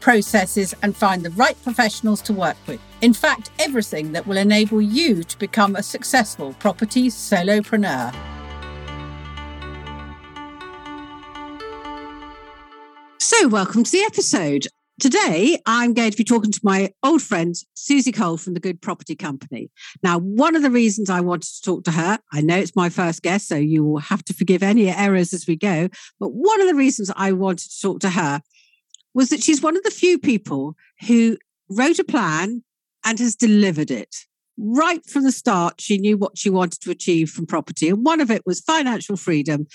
processes, and find the right professionals to work with. In fact, everything that will enable you to become a successful property solopreneur. So, welcome to the episode. Today, I'm going to be talking to my old friend, Susie Cole from the Good Property Company. Now, one of the reasons I wanted to talk to her, I know it's my first guest, so you will have to forgive any errors as we go. But one of the reasons I wanted to talk to her was that she's one of the few people who wrote a plan and has delivered it. Right from the start, she knew what she wanted to achieve from property. And one of it was financial freedom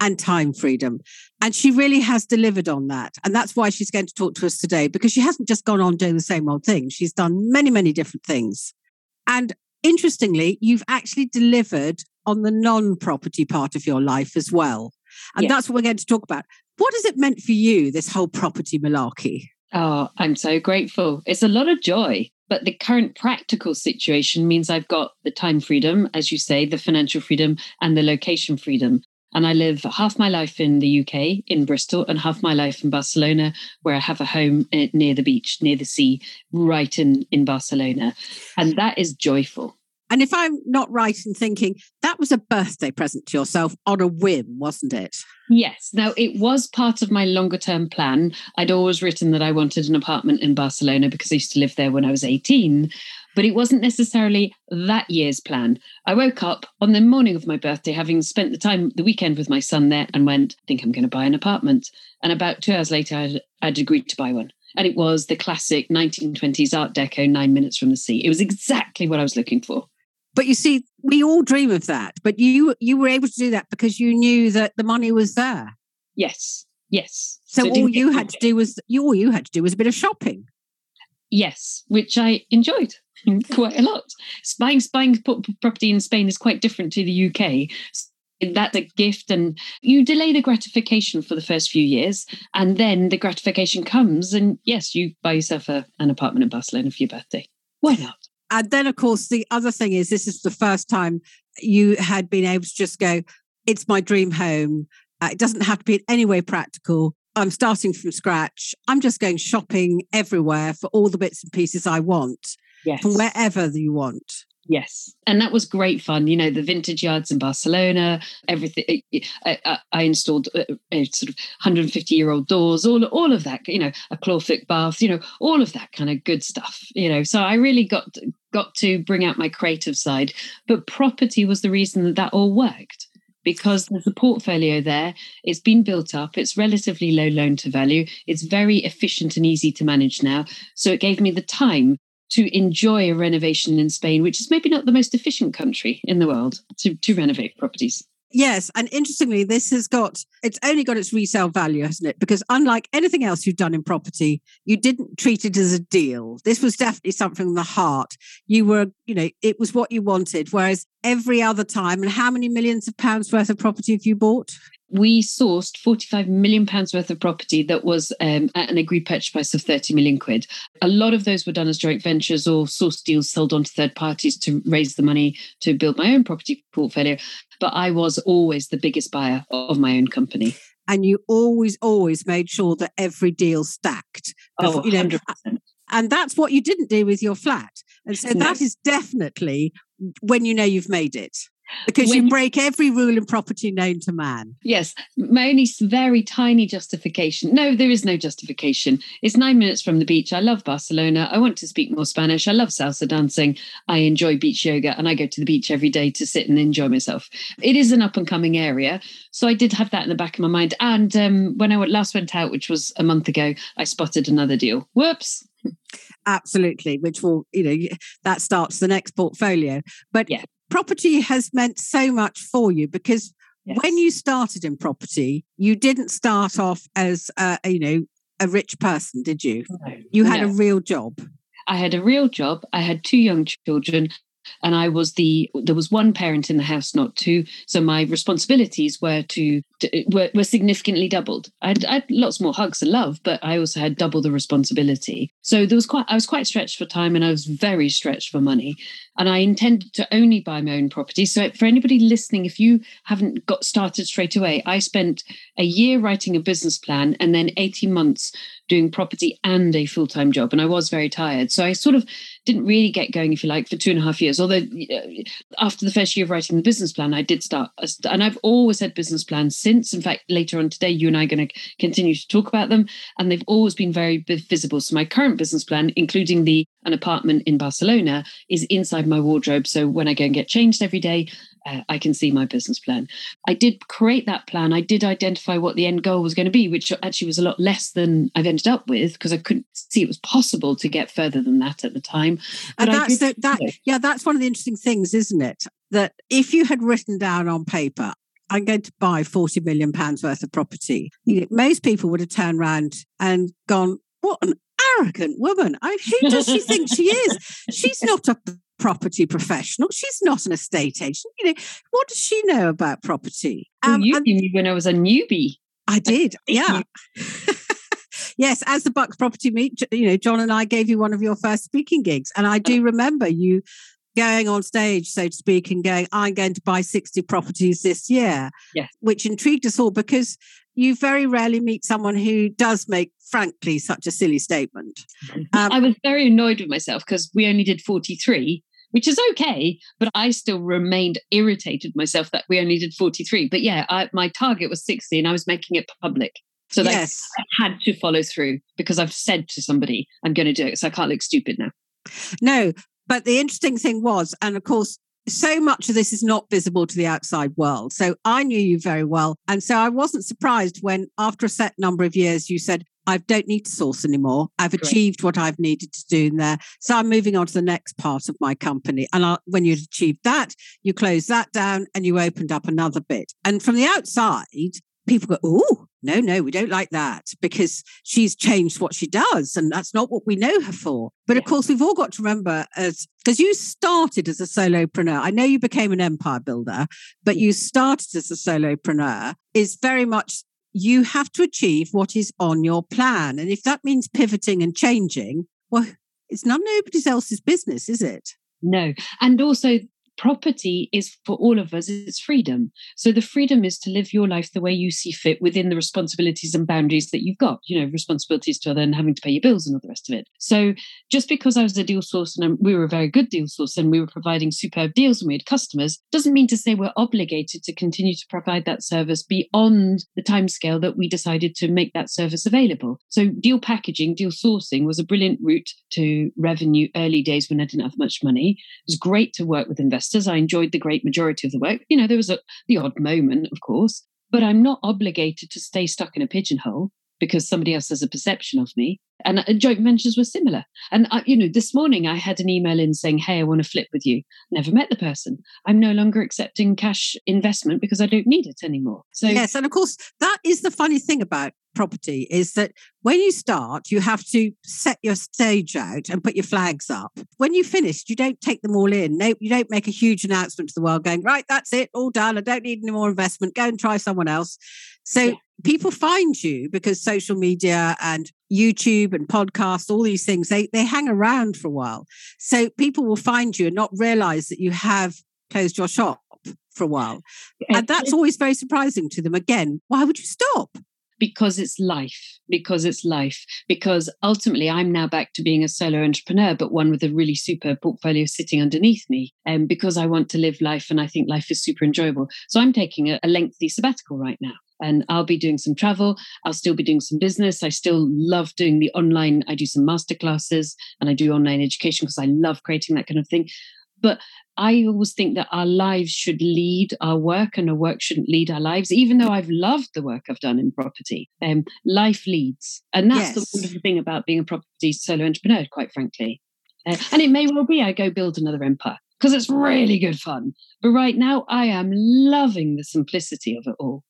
and time freedom. And she really has delivered on that. And that's why she's going to talk to us today, because she hasn't just gone on doing the same old thing. She's done many, many different things. And interestingly, you've actually delivered on the non property part of your life as well. And yes. that's what we're going to talk about. What has it meant for you, this whole property malarkey? Oh, I'm so grateful. It's a lot of joy. But the current practical situation means I've got the time freedom, as you say, the financial freedom, and the location freedom. And I live half my life in the UK, in Bristol, and half my life in Barcelona, where I have a home eh, near the beach, near the sea, right in, in Barcelona. And that is joyful. And if I'm not right in thinking, that was a birthday present to yourself on a whim, wasn't it? Yes. Now, it was part of my longer term plan. I'd always written that I wanted an apartment in Barcelona because I used to live there when I was 18 but it wasn't necessarily that year's plan. I woke up on the morning of my birthday, having spent the time, the weekend with my son there, and went, I think I'm going to buy an apartment. And about two hours later, I'd, I'd agreed to buy one. And it was the classic 1920s Art Deco, nine minutes from the sea. It was exactly what I was looking for. But you see, we all dream of that. But you you were able to do that because you knew that the money was there. Yes. Yes. So, so all you had to do was you all you had to do was a bit of shopping. Yes, which I enjoyed. quite a lot. Buying, buying property in Spain is quite different to the UK. That's a gift, and you delay the gratification for the first few years, and then the gratification comes, and yes, you buy yourself a, an apartment in Barcelona for your birthday. Why not? And then, of course, the other thing is this is the first time you had been able to just go, it's my dream home. Uh, it doesn't have to be in any way practical. I'm starting from scratch. I'm just going shopping everywhere for all the bits and pieces I want yes. from wherever you want. Yes. And that was great fun. You know, the vintage yards in Barcelona, everything. Eh, eh, I, I, I installed a, a sort of 150 year old doors, all, all of that, you know, a clawfoot bath, you know, all of that kind of good stuff, you know. So I really got, got to bring out my creative side. But property was the reason that that all worked because there's a portfolio there. It's been built up. It's relatively low loan to value. It's very efficient and easy to manage now. So it gave me the time to enjoy a renovation in Spain, which is maybe not the most efficient country in the world to, to renovate properties. Yes. And interestingly, this has got, it's only got its resale value, hasn't it? Because unlike anything else you've done in property, you didn't treat it as a deal. This was definitely something from the heart. You were, you know, it was what you wanted. Whereas every other time, and how many millions of pounds worth of property have you bought? we sourced 45 million pounds worth of property that was um, at an agreed purchase price of 30 million quid. A lot of those were done as joint ventures or source deals sold on to third parties to raise the money to build my own property portfolio. But I was always the biggest buyer of my own company. And you always, always made sure that every deal stacked. Oh, you know, 100%. And that's what you didn't do with your flat. And so no. that is definitely when you know you've made it because when, you break every rule in property known to man. Yes, my only very tiny justification. No, there is no justification. It's nine minutes from the beach. I love Barcelona. I want to speak more Spanish. I love salsa dancing. I enjoy beach yoga, and I go to the beach every day to sit and enjoy myself. It is an up and coming area, so I did have that in the back of my mind. And um, when I last went out, which was a month ago, I spotted another deal. Whoops. Absolutely, which will, you know, that starts the next portfolio. But yeah property has meant so much for you because yes. when you started in property, you didn't start off as a, you know a rich person, did you? No. You had no. a real job. I had a real job. I had two young children and I was the there was one parent in the house, not two. So my responsibilities were to, to were, were significantly doubled. I had, I had, lots more hugs and love, but I also had double the responsibility. So there was quite I was quite stretched for time, and I was very stretched for money. And I intended to only buy my own property. So for anybody listening, if you haven't got started straight away, I spent a year writing a business plan and then eighteen months doing property and a full time job. And I was very tired. So I sort of didn't really get going, if you like, for two and a half years. Although uh, after the first year of writing the business plan, I did start. And I've always had business plans since. In fact, later on today, you and I are going to continue to talk about them. And they've always been very visible. So my current business plan, including the an apartment in Barcelona, is inside my wardrobe. So when I go and get changed every day, uh, I can see my business plan. I did create that plan. I did identify what the end goal was going to be, which actually was a lot less than I've ended up with because I couldn't see it was possible to get further than that at the time. But and that's the, that. Yeah, that's one of the interesting things, isn't it? That if you had written down on paper, I'm going to buy 40 million pounds worth of property, you know, most people would have turned around and gone, "What an arrogant woman! I, who does she think she is? She's not a property professional. She's not an estate agent. You know, what does she know about property? Um, well, you knew me when I was a newbie. I did, yeah. yes, as the Bucks Property Meet, you know, John and I gave you one of your first speaking gigs, and I do remember you going on stage, so to speak, and going, "I'm going to buy 60 properties this year," yes. which intrigued us all because you very rarely meet someone who does make, frankly, such a silly statement. Um, I was very annoyed with myself because we only did 43, which is okay, but I still remained irritated myself that we only did 43. But yeah, I, my target was 60 and I was making it public. So yes. I had to follow through because I've said to somebody, I'm going to do it. So I can't look stupid now. No, but the interesting thing was, and of course, so much of this is not visible to the outside world. So I knew you very well. And so I wasn't surprised when, after a set number of years, you said, I don't need to source anymore. I've Great. achieved what I've needed to do in there. So I'm moving on to the next part of my company. And I, when you'd achieved that, you closed that down and you opened up another bit. And from the outside, people go, oh, no, no, we don't like that because she's changed what she does. And that's not what we know her for. But yeah. of course, we've all got to remember as because you started as a solopreneur. I know you became an empire builder, but you started as a solopreneur is very much you have to achieve what is on your plan. And if that means pivoting and changing, well, it's none nobody's else's business, is it? No. And also property is for all of us it's freedom. So the freedom is to live your life the way you see fit within the responsibilities and boundaries that you've got you know responsibilities to other and having to pay your bills and all the rest of it. So just because i was a deal source and we were a very good deal source and we were providing superb deals and we had customers doesn't mean to say we're obligated to continue to provide that service beyond the timescale that we decided to make that service available. So deal packaging deal sourcing was a brilliant route to revenue early days when i didn't have much money. It was great to work with investors investors. I enjoyed the great majority of the work. You know, there was a, the odd moment, of course, but I'm not obligated to stay stuck in a pigeonhole because somebody else has a perception of me. And uh, joint ventures were similar. And, you know, this morning I had an email in saying, Hey, I want to flip with you. Never met the person. I'm no longer accepting cash investment because I don't need it anymore. So, yes. And of course, that is the funny thing about property is that when you start, you have to set your stage out and put your flags up. When you finish, you don't take them all in. No, you don't make a huge announcement to the world going, right, that's it, all done. I don't need any more investment. Go and try someone else. So yeah. people find you because social media and YouTube and podcasts, all these things, they, they hang around for a while. So people will find you and not realize that you have closed your shop for a while. And that's always very surprising to them. Again, why would you stop? Because it's life, because it's life, because ultimately I'm now back to being a solo entrepreneur, but one with a really super portfolio sitting underneath me. And um, because I want to live life and I think life is super enjoyable. So I'm taking a, a lengthy sabbatical right now and I'll be doing some travel. I'll still be doing some business. I still love doing the online. I do some master classes and I do online education because I love creating that kind of thing. But I always think that our lives should lead our work and our work shouldn't lead our lives, even though I've loved the work I've done in property. Um, life leads. And that's yes. the wonderful thing about being a property solo entrepreneur, quite frankly. Uh, and it may well be I go build another empire because it's really good fun. But right now, I am loving the simplicity of it all.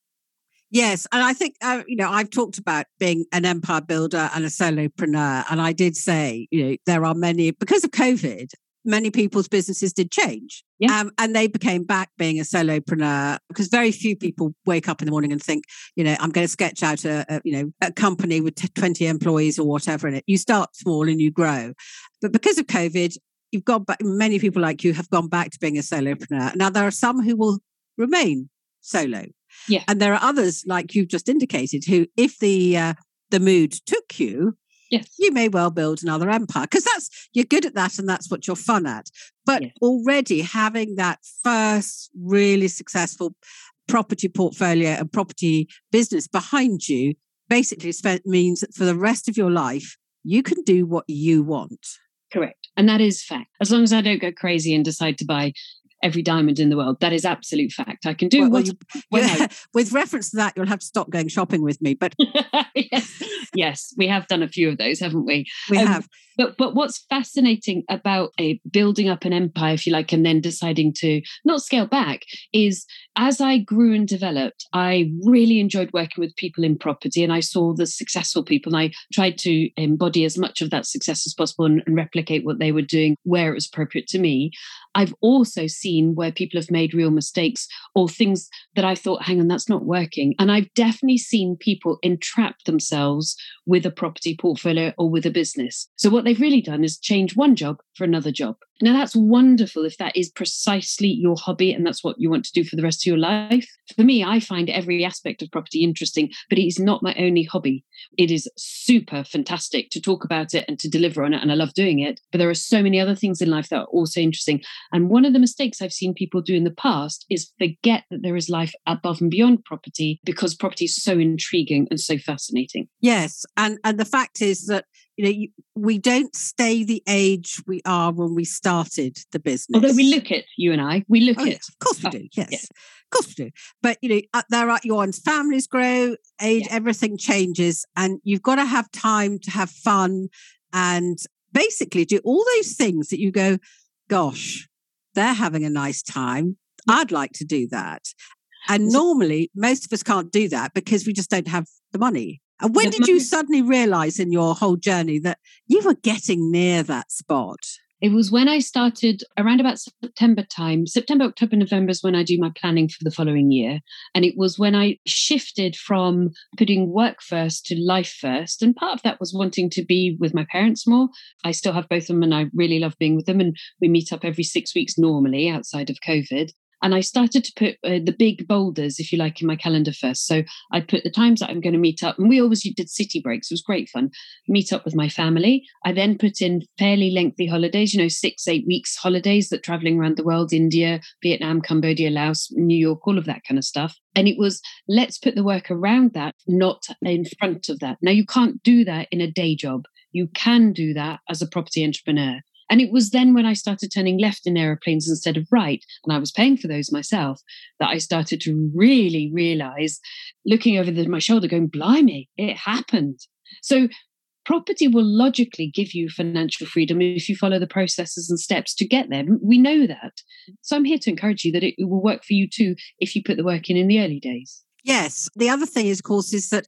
Yes, and I think uh, you know I've talked about being an empire builder and a solopreneur, and I did say you know there are many because of COVID, many people's businesses did change, Yeah. um, and they became back being a solopreneur because very few people wake up in the morning and think you know I'm going to sketch out a, a you know a company with t- twenty employees or whatever in it. You start small and you grow, but because of COVID, you've gone back. Many people like you have gone back to being a solopreneur. Now there are some who will remain solo. Yeah. And there are others, like you've just indicated, who, if the uh, the mood took you, Yes. you may well build another empire because that's you're good at that and that's what you're fun at. But Yes. already having that first really successful property portfolio and property business behind you basically spent means that for the rest of your life you can do what you want. Correct. And that is fact. As long as I don't go crazy and decide to buy every diamond in the world, that is absolute fact. I can do Well, well, what you- when Yeah, with reference to that, you'll have to stop going shopping with me. But yes. yes, we have done a few of those, haven't we? we Um, have. But but what's fascinating about a building up an empire, if you like, and then deciding to not scale back, is as I grew and developed, I really enjoyed working with people in property, and I saw the successful people, and I tried to embody as much of that success as possible and, and replicate what they were doing where it was appropriate to me. I've also seen where people have made real mistakes or things that I thought, hang on, that's not working. And I've definitely seen people entrap themselves with a property portfolio or with a business. So what they've really done is change one job for another job. Now that's wonderful if that is precisely your hobby and that's what you want to do for the rest of your life. For me, I find every aspect of property interesting, but it is not my only hobby. It is super fantastic to talk about it and to deliver on it, and I love doing it. But there are so many other things in life that are also interesting. And one of the mistakes I've seen people do in the past is forget that there is life above and beyond property because property is so intriguing and so fascinating. Yes, and and the fact is that you know you, we don't stay the age we are when we started the business. Although we look at you and I, we look Oh, at yes, of course we Oh, do. Yes, yeah. of course we do. But you know, uh, there are your one's families grow, age, Yeah. everything changes, and you've got to have time to have fun and basically do all those things that you go, gosh, they're having a nice time. I'd like to do that. And normally, most of us can't do that because we just don't have the money. And when did you suddenly realize in your whole journey that you were getting near that spot? It was when I started around about September time. September, October, November is when I do my planning for the following year. And it was when I shifted from putting work first to life first. And part of that was wanting to be with my parents more. I still have both of them and I really love being with them. And we meet up every six weeks normally outside of COVID. And I started to put uh, the big boulders, if you like, in my calendar first. So I put the times that I'm going to meet up. And we always did city breaks. It was great fun meet up with my family. I then put in fairly lengthy holidays, you know, six, eight weeks holidays that traveling around the world, India, Vietnam, Cambodia, Laos, New York, all of that kind of stuff. And it was let's put the work around that, not in front of that. Now, you can't do that in a day job. You can do that as a property entrepreneur. And it was then when I started turning left in aeroplanes instead of right, and I was paying for those myself, that I started to really realize, looking over the, my shoulder, going, blimey, it happened. So property will logically give you financial freedom if you follow the processes and steps to get there. We know that. So I'm here to encourage you that it will work for you too if you put the work in in the early days. Yes. The other thing is, of course, is that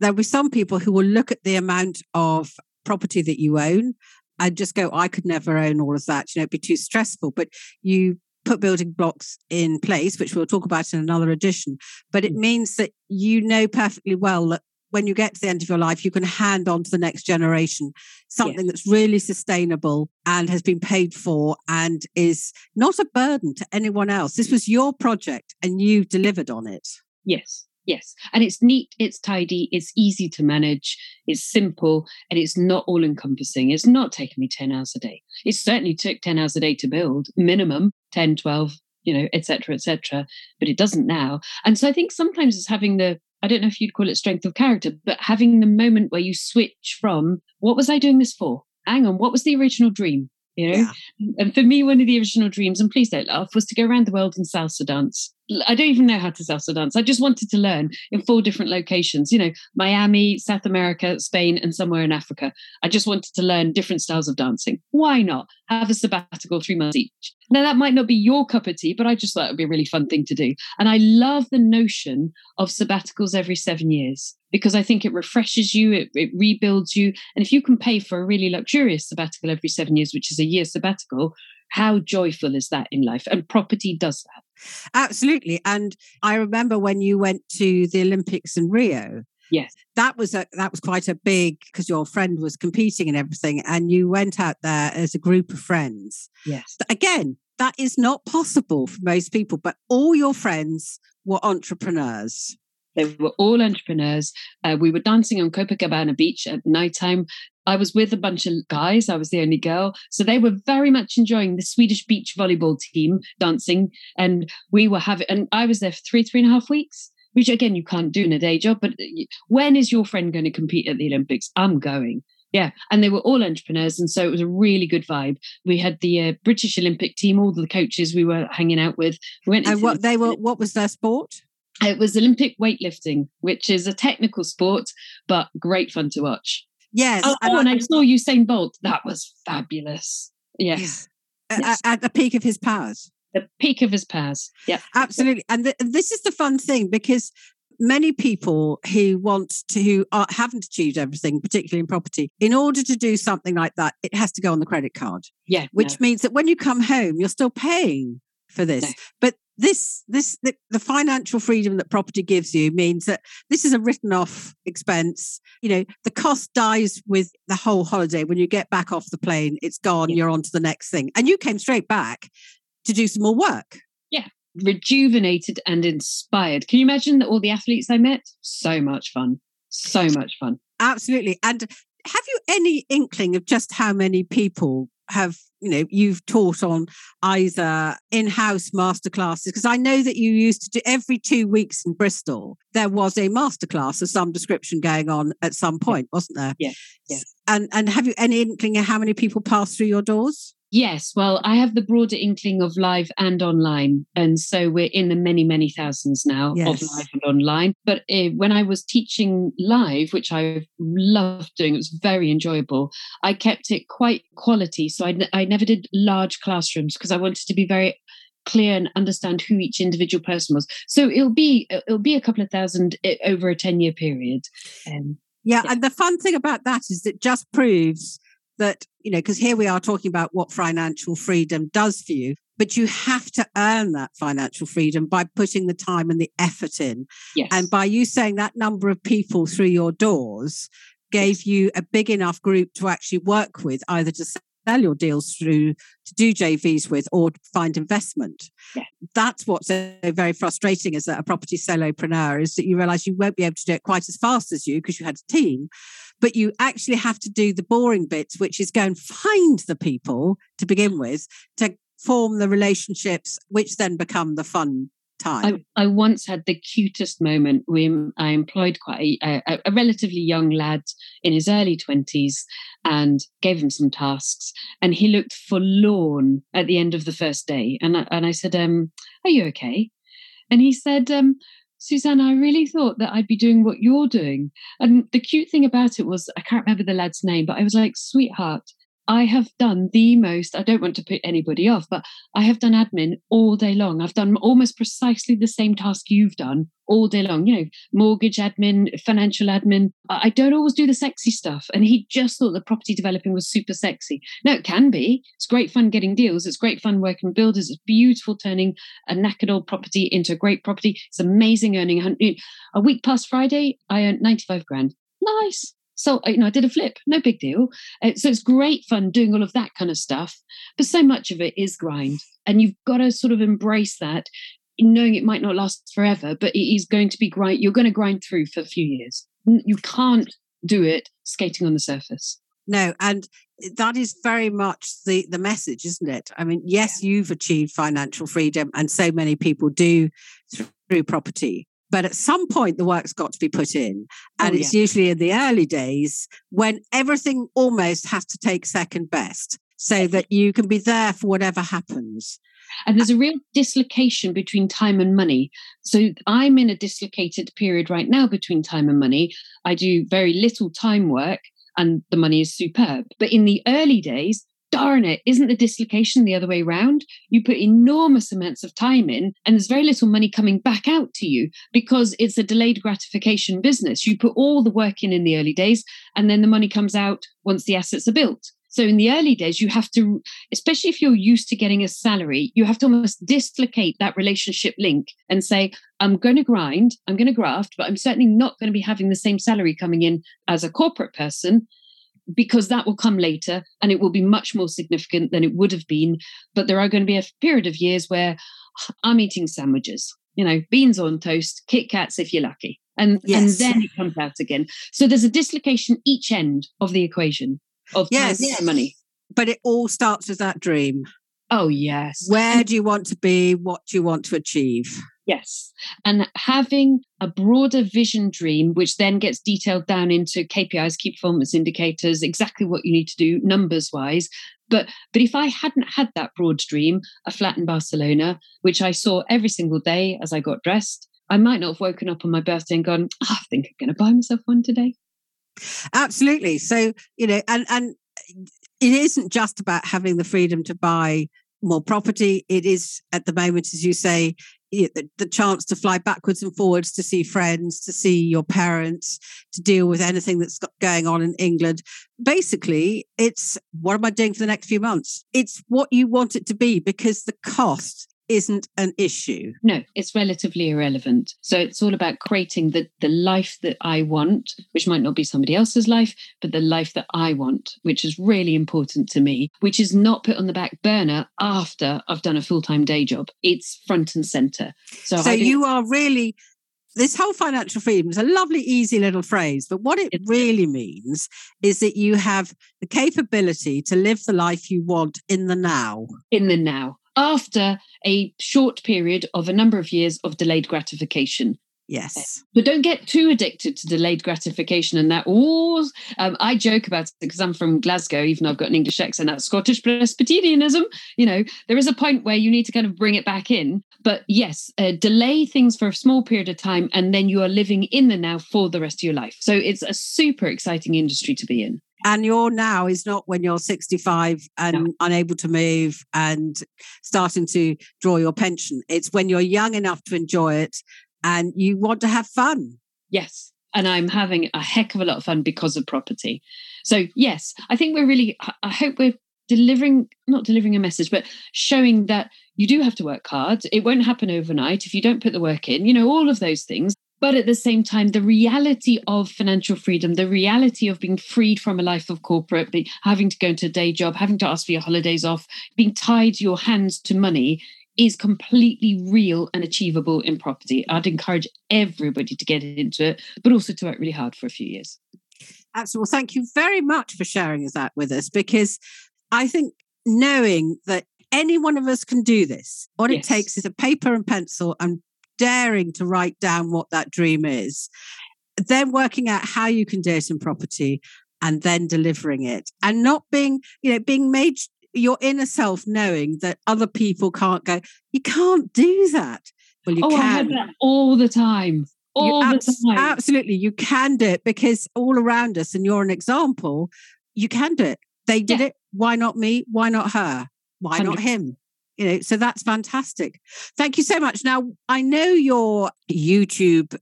there'll be some people who will look at the amount of property that you own and just go, I could never own all of that. You know, it'd be too stressful. But you put building blocks in place, which we'll talk about in another edition. But it mm. means that you know perfectly well that when you get to the end of your life, you can hand on to the next generation something that's really sustainable and has been paid for and is not a burden to anyone else. This was your project and you delivered on it. Yes. Yes. And it's neat, it's tidy, it's easy to manage, it's simple, and it's not all encompassing. It's not taking me 10 hours a day. It certainly took 10 hours a day to build, minimum 10, 12, you know, etc., etc. but it doesn't now. And so I think sometimes it's having the I don't know if you'd call it strength of character, but having the moment where you switch from what was I doing this for? Hang on, what was the original dream? You know? Yeah. And for me, one of the original dreams, and please don't laugh, was to go around the world in salsa dance. I don't even know how to salsa dance. I just wanted to learn in four different locations, you know, Miami, South America, Spain, and somewhere in Africa. I just wanted to learn different styles of dancing. Why not have a sabbatical three months each? Now, that might not be your cup of tea, but I just thought it would be a really fun thing to do. And I love the notion of sabbaticals every seven years because I think it refreshes you, it, it rebuilds you. And if you can pay for a really luxurious sabbatical every seven years, which is a year sabbatical, how joyful is that in life? And property does that. Absolutely. And I remember when you went to the Olympics in Rio. Yes. That was a that was quite a big because your friend was competing and everything, and you went out there as a group of friends. Yes. But again, that is not possible for most people, but all your friends were entrepreneurs. They were all entrepreneurs. Uh, we were dancing on Copacabana Beach at nighttime. I was with a bunch of guys. I was the only girl. So they were very much enjoying the Swedish beach volleyball team dancing. And we were having, and I was there for three, three and a half weeks, which again, you can't do in a day job. But when is your friend going to compete at the Olympics? I'm going. Yeah. And they were all entrepreneurs. And so it was a really good vibe. We had the uh, British Olympic team, all the coaches we were hanging out with. We went and what they were, what was their sport? It was Olympic weightlifting, which is a technical sport, but great fun to watch. Yes. Oh, and, oh, and I, I saw Usain Bolt. That was fabulous. Yes. Yeah. yes. At, at, the peak of his powers. The peak of his powers. Yeah. Absolutely. And th- this is the fun thing because many people who want to who are, haven't achieved everything particularly in property in order to do something like that it has to go on the credit card yeah which no. means that when you come home you're still paying for this. No. but this this the, the, financial freedom that property gives you means that this is a written off expense. You know the cost dies with the whole holiday. When you get back off the plane it's gone yeah. you're on to the next thing. And you came straight back to do some more work. Yeah. Rejuvenated and inspired. Can you imagine that all the athletes i met? So much fun. So much fun. Absolutely. And have you any inkling of just how many people have you know you've taught on either in-house masterclasses because i know that you used to do every two weeks in bristol there was a masterclass of some description going on at some point wasn't there? Yeah. Yeah. And and have you any inkling of how many people pass through your doors Yes, well, I have the broader inkling of live and online. And so we're in the many, many thousands now yes. of live and online. But uh, when I was teaching live, which I loved doing, it was very enjoyable, I kept it quite quality. So I, I never did large classrooms because I wanted to be very clear and understand who each individual person was. So it'll be it'll be a couple of thousand eh, over a 10 year period. Um, yeah, yeah, and the fun thing about that is it just proves that, you know, because here we are talking about what financial freedom does for you, but you have to earn that financial freedom by putting the time and the effort in. Yes. And by you saying that number of people through your doors gave you a big enough group to actually work with, either to sell your deals through to do JVs with or find investment. Yeah. That's what's so very frustrating as a property solopreneur is that you realize you won't be able to do it quite as fast as you because you had a team, but you actually have to do the boring bits, which is go and find the people to begin with to form the relationships, which then become the fun time. I, I, once had the cutest moment when I employed quite a, a, a, relatively young lad in his early 20s and gave him some tasks. And he looked forlorn at the end of the first day. And I, and I said, um, Are you okay? And he said, um, Suzanne, I really thought that I'd be doing what you're doing. And the cute thing about it was, I can't remember the lad's name, but I was like, sweetheart, I have done the most, I don't want to put anybody off, but I have done admin all day long. I've done almost precisely the same task you've done all day long, you know, mortgage admin, financial admin. I don't always do the sexy stuff. And he just thought that property developing was super sexy. No, it can be. It's great fun getting deals. It's great fun working with builders. It's beautiful turning a knackered old property into a great property. It's amazing earning a week past Friday, I earned 95 grand. Nice. So, you know, I did a flip, no big deal. Uh, so it's great fun doing all of that kind of stuff. But so much of it is grind. And you've got to sort of embrace that, knowing it might not last forever, but it is going to be grind. You're going to grind through for a few years. You can't do it skating on the surface. No, and that is very much the the message, isn't it? I mean, yes, you've achieved financial freedom, and so many people do through property. But at some point, the work's got to be put in. Oh, and oh, it's usually in the early days when everything almost has to take second best. so that you can be there for whatever happens. And there's a real dislocation between time and money. So I'm in a dislocated period right now between time and money. I do very little time work and the money is superb. But in the early days, darn it, isn't the dislocation the other way around? You put enormous amounts of time in and there's very little money coming back out to you because it's a delayed gratification business. You put all the work in in the early days and then the money comes out once the assets are built. So in the early days, you have to, especially if you're used to getting a salary, you have to almost dislocate that relationship link and say, I'm going to grind, I'm going to graft, but I'm certainly not going to be having the same salary coming in as a corporate person because that will come later and it will be much more significant than it would have been. But there are going to be a period of years where I'm eating sandwiches, you know, beans on toast, Kit Kats if you're lucky. And, yes. and then it comes out again. So there's a dislocation each end of the equation of yes. money. But it all starts with that dream. Oh, yes. Where do you want to be? What do you want to achieve? Yes. And having a broader vision dream, which then gets detailed down into KPIs, key performance indicators, exactly what you need to do numbers wise. But but if I hadn't had that broad dream, a flat in Barcelona, which I saw every single day as I got dressed, I might not have woken up on my birthday and gone, oh, I think I'm going to buy myself one today. Absolutely. So, you know, and and it isn't just about having the freedom to buy more property. It is at the moment, as you say, the, the chance to fly backwards and forwards to see friends, to see your parents, to deal with anything that's going on in England. Basically, it's what am I doing for the next few months? It's what you want it to be because the cost isn't an issue. No, it's relatively irrelevant. So it's all about creating the, the life that I want, which might not be somebody else's life, but the life that I want, which is really important to me, which is not put on the back burner after I've done a full time day job. It's front and center. So, so you are really this whole financial freedom is a lovely, easy little phrase, but what it really means is that you have the capability to live the life you want in the now. In the now after a short period of a number of years of delayed gratification. Yes. But don't get too addicted to delayed gratification and that. Oh, um, I joke about it because I'm from Glasgow, even though I've got an English accent, that Scottish Presbyterianism. You know, there is a point where you need to kind of bring it back in. But yes, uh, delay things for a small period of time and then you are living in the now for the rest of your life. So it's a super exciting industry to be in. And your now is not when you're 65 and no. unable to move and starting to draw your pension. It's when you're young enough to enjoy it and you want to have fun. Yes. And I'm having a heck of a lot of fun because of property. So, yes, I think we're really, I hope we're delivering, not delivering a message, but showing that you do have to work hard. It won't happen overnight if you don't put the work in, you know, all of those things. But at the same time, the reality of financial freedom, the reality of being freed from a life of corporate, be, having to go into a day job, having to ask for your holidays off, being tied your hands to money is completely real and achievable in property. I'd encourage everybody to get into it, but also to work really hard for a few years. Absolutely. Well, thank you very much for sharing that with us because I think knowing that any one of us can do this, what yes. it takes is a paper and pencil and daring to write down what that dream is, then working out how you can do it in property and then delivering it and not being, you know, being made your inner self knowing that other people can't go, you can't do that. Well, you oh, can. I had that all the time. All abs- the time. Absolutely. You can do it because all around us, and you're an example, you can do it. They did yeah. it. Why not me? Why not her? Why 100%. not him? You know so that's fantastic thank you so much now i know your youtube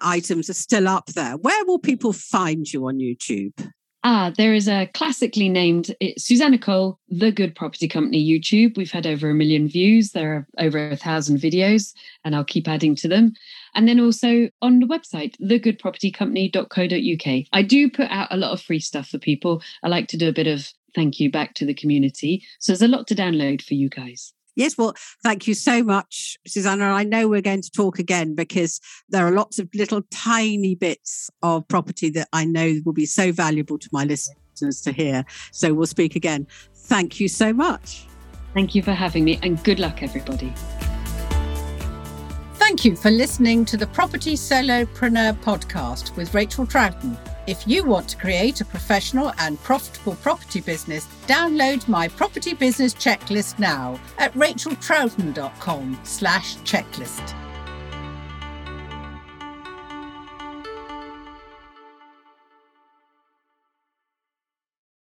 items are still up there where will people find you on youtube Ah, there is a classically named Susannah Cole, The Good Property Company YouTube. We've had over a million views. There are over a thousand videos, and I'll keep adding to them. And then also on the website, thegoodpropertycompany.co.uk. I do put out a lot of free stuff for people. I like to do a bit of thank you back to the community. So there's a lot to download for you guys. Yes, well, thank you so much, Susannah. I know we're going to talk again because there are lots of little tiny bits of property that I know will be so valuable to my listeners to hear. So we'll speak again. Thank you so much. Thank you for having me and good luck, everybody. Thank you for listening to the Property Solopreneur podcast with Rachel Troughton If you want to create a professional and profitable property business, download my property business checklist now at racheltroughton.com slash checklist.